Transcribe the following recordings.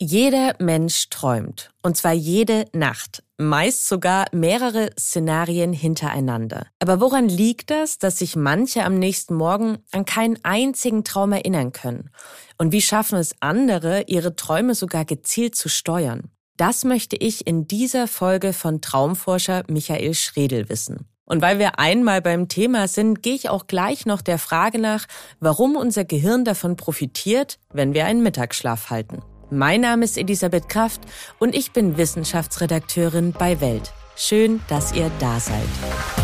Jeder Mensch träumt. Und zwar jede Nacht. Meist sogar mehrere Szenarien hintereinander. Aber woran liegt das, dass sich manche am nächsten Morgen an keinen einzigen Traum erinnern können? Und wie schaffen es andere, ihre Träume sogar gezielt zu steuern? Das möchte ich in dieser Folge von Traumforscher Michael Schredel wissen. Und weil wir einmal beim Thema sind, gehe ich auch gleich noch der Frage nach, warum unser Gehirn davon profitiert, wenn wir einen Mittagsschlaf halten. Mein Name ist Elisabeth Kraft und ich bin Wissenschaftsredakteurin bei Welt. Schön, dass ihr da seid.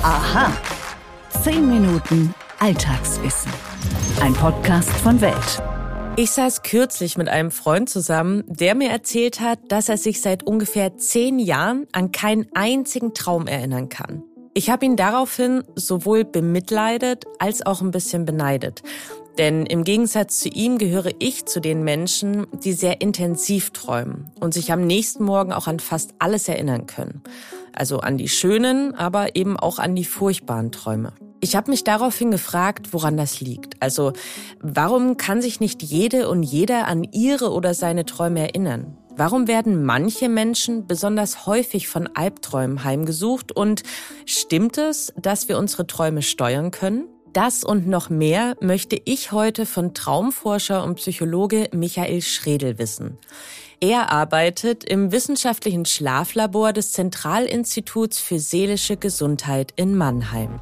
Aha. Zehn Minuten Alltagswissen. Ein Podcast von Welt. Ich saß kürzlich mit einem Freund zusammen, der mir erzählt hat, dass er sich seit ungefähr zehn Jahren an keinen einzigen Traum erinnern kann. Ich habe ihn daraufhin sowohl bemitleidet als auch ein bisschen beneidet. Denn im Gegensatz zu ihm gehöre ich zu den Menschen, die sehr intensiv träumen und sich am nächsten Morgen auch an fast alles erinnern können. Also an die schönen, aber eben auch an die furchtbaren Träume. Ich habe mich daraufhin gefragt, woran das liegt. Also warum kann sich nicht jede und jeder an ihre oder seine Träume erinnern? Warum werden manche Menschen besonders häufig von Albträumen heimgesucht? Und stimmt es, dass wir unsere Träume steuern können? Das und noch mehr möchte ich heute von Traumforscher und Psychologe Michael Schredel wissen. Er arbeitet im wissenschaftlichen Schlaflabor des Zentralinstituts für seelische Gesundheit in Mannheim.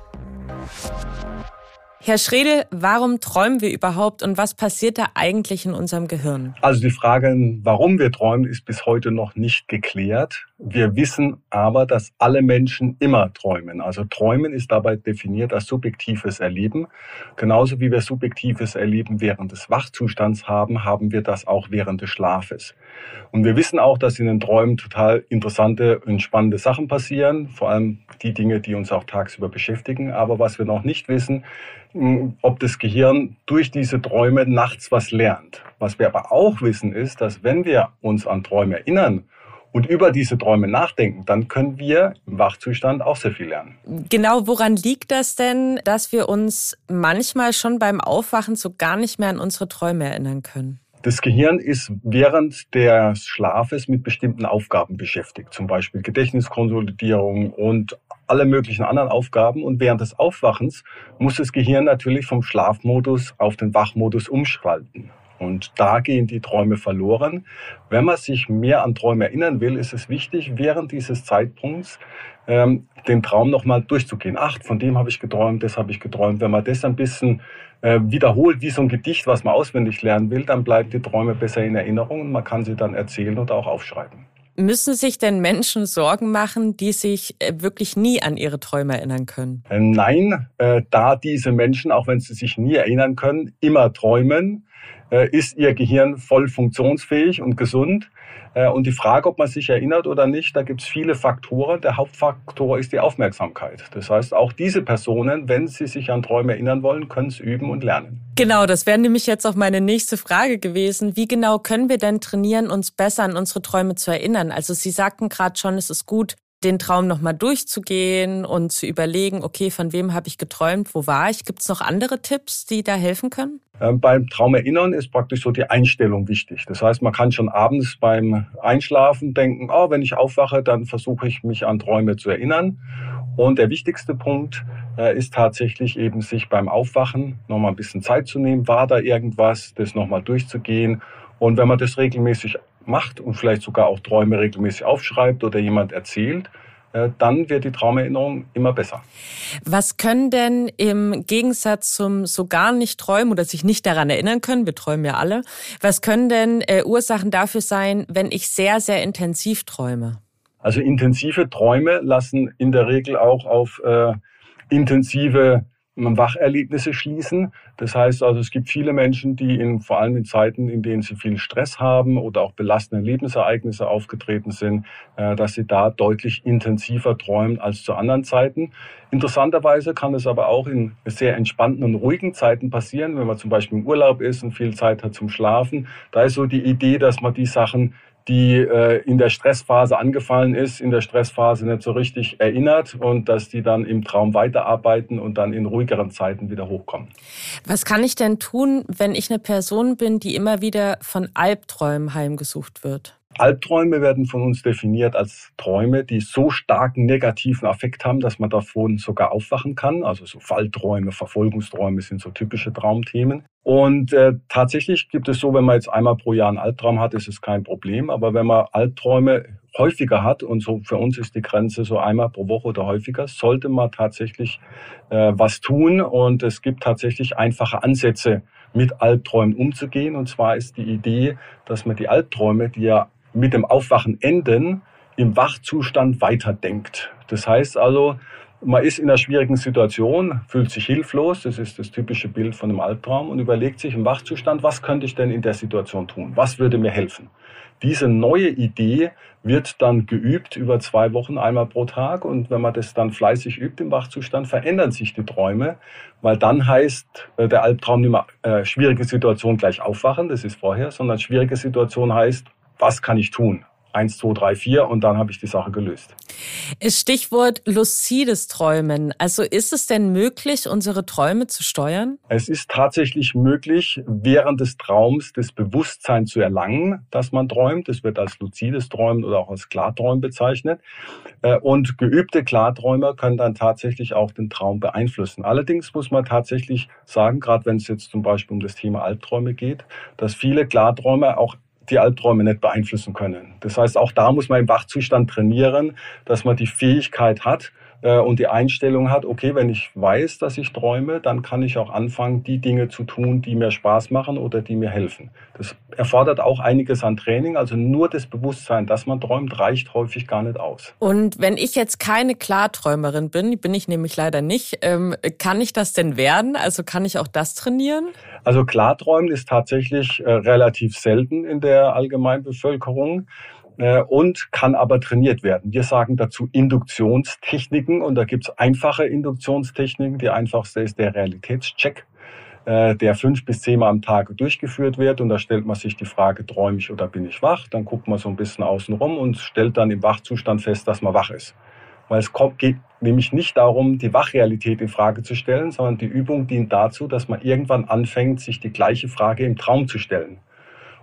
Herr Schredel, warum träumen wir überhaupt und was passiert da eigentlich in unserem Gehirn? Also die Frage, warum wir träumen, ist bis heute noch nicht geklärt. Wir wissen aber, dass alle Menschen immer träumen. Also träumen ist dabei definiert als subjektives Erleben. Genauso wie wir subjektives Erleben während des Wachzustands haben, haben wir das auch während des Schlafes. Und wir wissen auch, dass in den Träumen total interessante und spannende Sachen passieren, vor allem die Dinge, die uns auch tagsüber beschäftigen. Aber was wir noch nicht wissen, ob das Gehirn durch diese Träume nachts was lernt. Was wir aber auch wissen ist, dass wenn wir uns an Träume erinnern und über diese Träume nachdenken, dann können wir im Wachzustand auch sehr viel lernen. Genau, woran liegt das denn, dass wir uns manchmal schon beim Aufwachen so gar nicht mehr an unsere Träume erinnern können? Das Gehirn ist während des Schlafes mit bestimmten Aufgaben beschäftigt, zum Beispiel Gedächtniskonsolidierung und alle möglichen anderen Aufgaben. Und während des Aufwachens muss das Gehirn natürlich vom Schlafmodus auf den Wachmodus umschalten. Und da gehen die Träume verloren. Wenn man sich mehr an Träume erinnern will, ist es wichtig, während dieses Zeitpunkts ähm, den Traum nochmal durchzugehen. Ach, von dem habe ich geträumt, das habe ich geträumt. Wenn man das ein bisschen äh, wiederholt, wie so ein Gedicht, was man auswendig lernen will, dann bleiben die Träume besser in Erinnerung und man kann sie dann erzählen oder auch aufschreiben. Müssen sich denn Menschen Sorgen machen, die sich äh, wirklich nie an ihre Träume erinnern können? Äh, nein, äh, da diese Menschen, auch wenn sie sich nie erinnern können, immer träumen, ist ihr Gehirn voll funktionsfähig und gesund. Äh, und die Frage, ob man sich erinnert oder nicht, da gibt es viele Faktoren. Der Hauptfaktor ist die Aufmerksamkeit. Das heißt, auch diese Personen, wenn sie sich an Träume erinnern wollen, können es üben und lernen. Genau, das wäre nämlich jetzt auch meine nächste Frage gewesen. Wie genau können wir denn trainieren, uns besser an unsere Träume zu erinnern? Also Sie sagten gerade schon, es ist gut, den Traum nochmal durchzugehen und zu überlegen, okay, von wem habe ich geträumt, wo war ich? Gibt es noch andere Tipps, die da helfen können? Ähm, beim Traumerinnern ist praktisch so die Einstellung wichtig. Das heißt, man kann schon abends beim Einschlafen denken, oh, wenn ich aufwache, dann versuche ich mich an Träume zu erinnern. Und der wichtigste Punkt äh, ist tatsächlich eben, sich beim Aufwachen nochmal ein bisschen Zeit zu nehmen. War da irgendwas, das nochmal durchzugehen? Und wenn man das regelmäßig macht und vielleicht sogar auch Träume regelmäßig aufschreibt oder jemand erzählt, äh, dann wird die Traumerinnerung immer besser. Was können denn im Gegensatz zum so gar nicht träumen oder sich nicht daran erinnern können, wir träumen ja alle, was können denn äh, Ursachen dafür sein, wenn ich sehr, sehr intensiv träume? Also intensive Träume lassen in der Regel auch auf äh, intensive Wacherlebnisse schließen. Das heißt also, es gibt viele Menschen, die in, vor allem in Zeiten, in denen sie viel Stress haben oder auch belastende Lebensereignisse aufgetreten sind, äh, dass sie da deutlich intensiver träumen als zu anderen Zeiten. Interessanterweise kann es aber auch in sehr entspannten und ruhigen Zeiten passieren, wenn man zum Beispiel im Urlaub ist und viel Zeit hat zum Schlafen. Da ist so die Idee, dass man die Sachen die äh, in der Stressphase angefallen ist, in der Stressphase nicht so richtig erinnert und dass die dann im Traum weiterarbeiten und dann in ruhigeren Zeiten wieder hochkommen. Was kann ich denn tun, wenn ich eine Person bin, die immer wieder von Albträumen heimgesucht wird? Albträume werden von uns definiert als Träume, die so starken negativen Affekt haben, dass man davon sogar aufwachen kann. Also so Fallträume, Verfolgungsträume sind so typische Traumthemen. Und äh, tatsächlich gibt es so, wenn man jetzt einmal pro Jahr einen Albtraum hat, ist es kein Problem. Aber wenn man Albträume häufiger hat, und so für uns ist die Grenze so einmal pro Woche oder häufiger, sollte man tatsächlich äh, was tun. Und es gibt tatsächlich einfache Ansätze, mit Albträumen umzugehen. Und zwar ist die Idee, dass man die Albträume, die ja mit dem Aufwachen enden, im Wachzustand weiterdenkt. Das heißt also, man ist in einer schwierigen Situation, fühlt sich hilflos, das ist das typische Bild von einem Albtraum, und überlegt sich im Wachzustand, was könnte ich denn in der Situation tun? Was würde mir helfen? Diese neue Idee wird dann geübt über zwei Wochen einmal pro Tag und wenn man das dann fleißig übt im Wachzustand, verändern sich die Träume, weil dann heißt äh, der Albtraum nicht mehr äh, schwierige Situation gleich aufwachen, das ist vorher, sondern schwierige Situation heißt was kann ich tun? Eins, zwei, drei, vier und dann habe ich die Sache gelöst. Stichwort lucides Träumen. Also ist es denn möglich, unsere Träume zu steuern? Es ist tatsächlich möglich, während des Traums das Bewusstsein zu erlangen, dass man träumt. Das wird als lucides Träumen oder auch als Klarträumen bezeichnet. Äh, und geübte Klarträumer können dann tatsächlich auch den Traum beeinflussen. Allerdings muss man tatsächlich sagen, gerade wenn es jetzt zum Beispiel um das Thema Albträume geht, dass viele Klarträumer auch die Albträume nicht beeinflussen können. Das heißt, auch da muss man im Wachzustand trainieren, dass man die Fähigkeit hat, äh, und die Einstellung hat, okay, wenn ich weiß, dass ich träume, dann kann ich auch anfangen, die Dinge zu tun, die mir Spaß machen oder die mir helfen. Das erfordert auch einiges an Training. Also nur das Bewusstsein, dass man träumt, reicht häufig gar nicht aus. Und wenn ich jetzt keine Klarträumerin bin, bin ich nämlich leider nicht, ähm, kann ich das denn werden? Also kann ich auch das trainieren? Also Klarträumen ist tatsächlich äh, relativ selten in der Allgemeinbevölkerung. Äh, und kann aber trainiert werden. Wir sagen dazu Induktionstechniken und da gibt es einfache Induktionstechniken. Die einfachste ist der Realitätscheck, äh, der fünf bis zehnmal am Tag durchgeführt wird und da stellt man sich die Frage, träume ich oder bin ich wach? Dann guckt man so ein bisschen außen rum und stellt dann im Wachzustand fest, dass man wach ist. Weil es geht nämlich nicht darum, die Wachrealität in Frage zu stellen, sondern die Übung dient dazu, dass man irgendwann anfängt, sich die gleiche Frage im Traum zu stellen.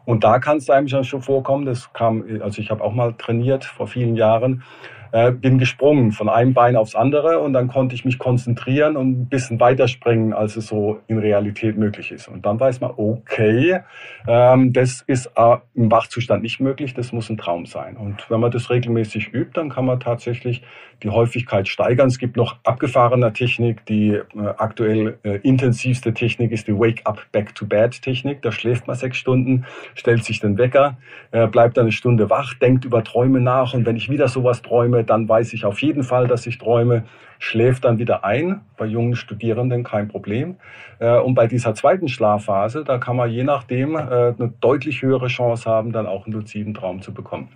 Und da kann es einem schon vorkommen, das kam, also ich habe auch mal trainiert vor vielen Jahren, äh, bin gesprungen von einem Bein aufs andere und dann konnte ich mich konzentrieren und ein bisschen weiterspringen, als es so in Realität möglich ist. Und dann weiß man, okay, ähm, das ist äh, im Wachzustand nicht möglich, das muss ein Traum sein. Und wenn man das regelmäßig übt, dann kann man tatsächlich die Häufigkeit steigern. Es gibt noch abgefahrene Technik. Die äh, aktuell äh, intensivste Technik ist die Wake-up Back-to-Bed-Technik. Da schläft man sechs Stunden, stellt sich den Wecker, äh, bleibt eine Stunde wach, denkt über Träume nach und wenn ich wieder sowas träume, träume, dann weiß ich auf jeden Fall, dass ich träume, schläft dann wieder ein. Bei jungen Studierenden kein Problem. Äh, und bei dieser zweiten Schlafphase, da kann man je nachdem äh, eine deutlich höhere Chance haben, dann auch einen luziden Traum zu bekommen.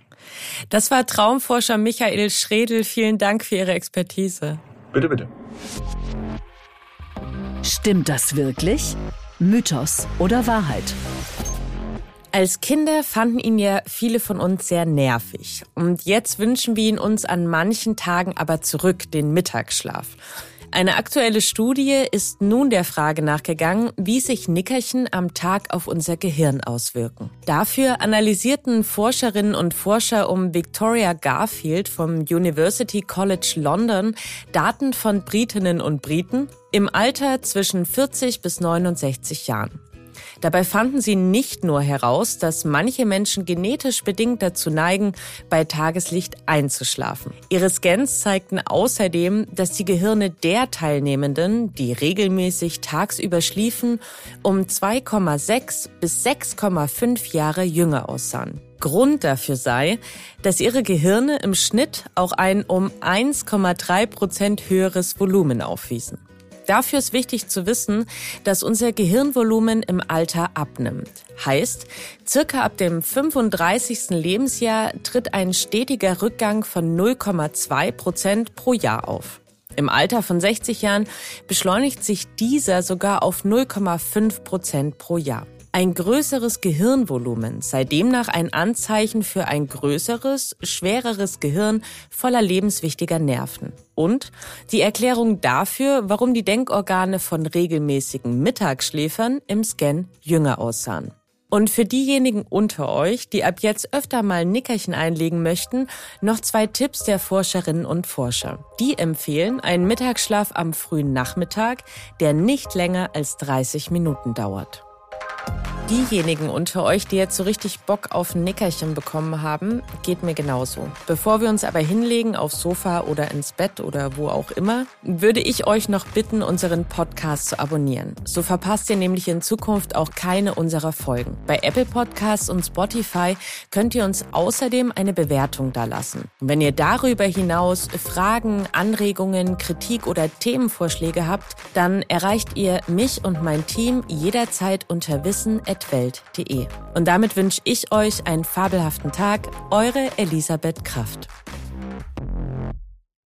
Das war Traumforscher Michael Schredel. Vielen Dank für Ihre Expertise. Bitte, bitte. Stimmt das wirklich? Mythos oder Wahrheit? Als Kinder fanden ihn ja viele von uns sehr nervig. Und jetzt wünschen wir ihn uns an manchen Tagen aber zurück, den Mittagsschlaf. Eine aktuelle Studie ist nun der Frage nachgegangen, wie sich Nickerchen am Tag auf unser Gehirn auswirken. Dafür analysierten Forscherinnen und Forscher um Victoria Garfield vom University College London Daten von Britinnen und Briten im Alter zwischen 40 bis 69 Jahren. Dabei fanden sie nicht nur heraus, dass manche Menschen genetisch bedingt dazu neigen, bei Tageslicht einzuschlafen. Ihre Scans zeigten außerdem, dass die Gehirne der Teilnehmenden, die regelmäßig tagsüber schliefen, um 2,6 bis 6,5 Jahre jünger aussahen. Grund dafür sei, dass ihre Gehirne im Schnitt auch ein um 1,3 Prozent höheres Volumen aufwiesen. Dafür ist wichtig zu wissen, dass unser Gehirnvolumen im Alter abnimmt. Heißt, circa ab dem 35. Lebensjahr tritt ein stetiger Rückgang von 0,2 Prozent pro Jahr auf. Im Alter von 60 Jahren beschleunigt sich dieser sogar auf 0,5 Prozent pro Jahr. Ein größeres Gehirnvolumen sei demnach ein Anzeichen für ein größeres, schwereres Gehirn voller lebenswichtiger Nerven. Und die Erklärung dafür, warum die Denkorgane von regelmäßigen Mittagsschläfern im Scan jünger aussahen. Und für diejenigen unter euch, die ab jetzt öfter mal Nickerchen einlegen möchten, noch zwei Tipps der Forscherinnen und Forscher. Die empfehlen einen Mittagsschlaf am frühen Nachmittag, der nicht länger als 30 Minuten dauert. Diejenigen unter euch, die jetzt so richtig Bock auf ein Nickerchen bekommen haben, geht mir genauso. Bevor wir uns aber hinlegen aufs Sofa oder ins Bett oder wo auch immer, würde ich euch noch bitten, unseren Podcast zu abonnieren. So verpasst ihr nämlich in Zukunft auch keine unserer Folgen. Bei Apple Podcasts und Spotify könnt ihr uns außerdem eine Bewertung dalassen. Wenn ihr darüber hinaus Fragen, Anregungen, Kritik oder Themenvorschläge habt, dann erreicht ihr mich und mein Team jederzeit unter Wissen welt.de. Und damit wünsche ich euch einen fabelhaften Tag. Eure Elisabeth Kraft.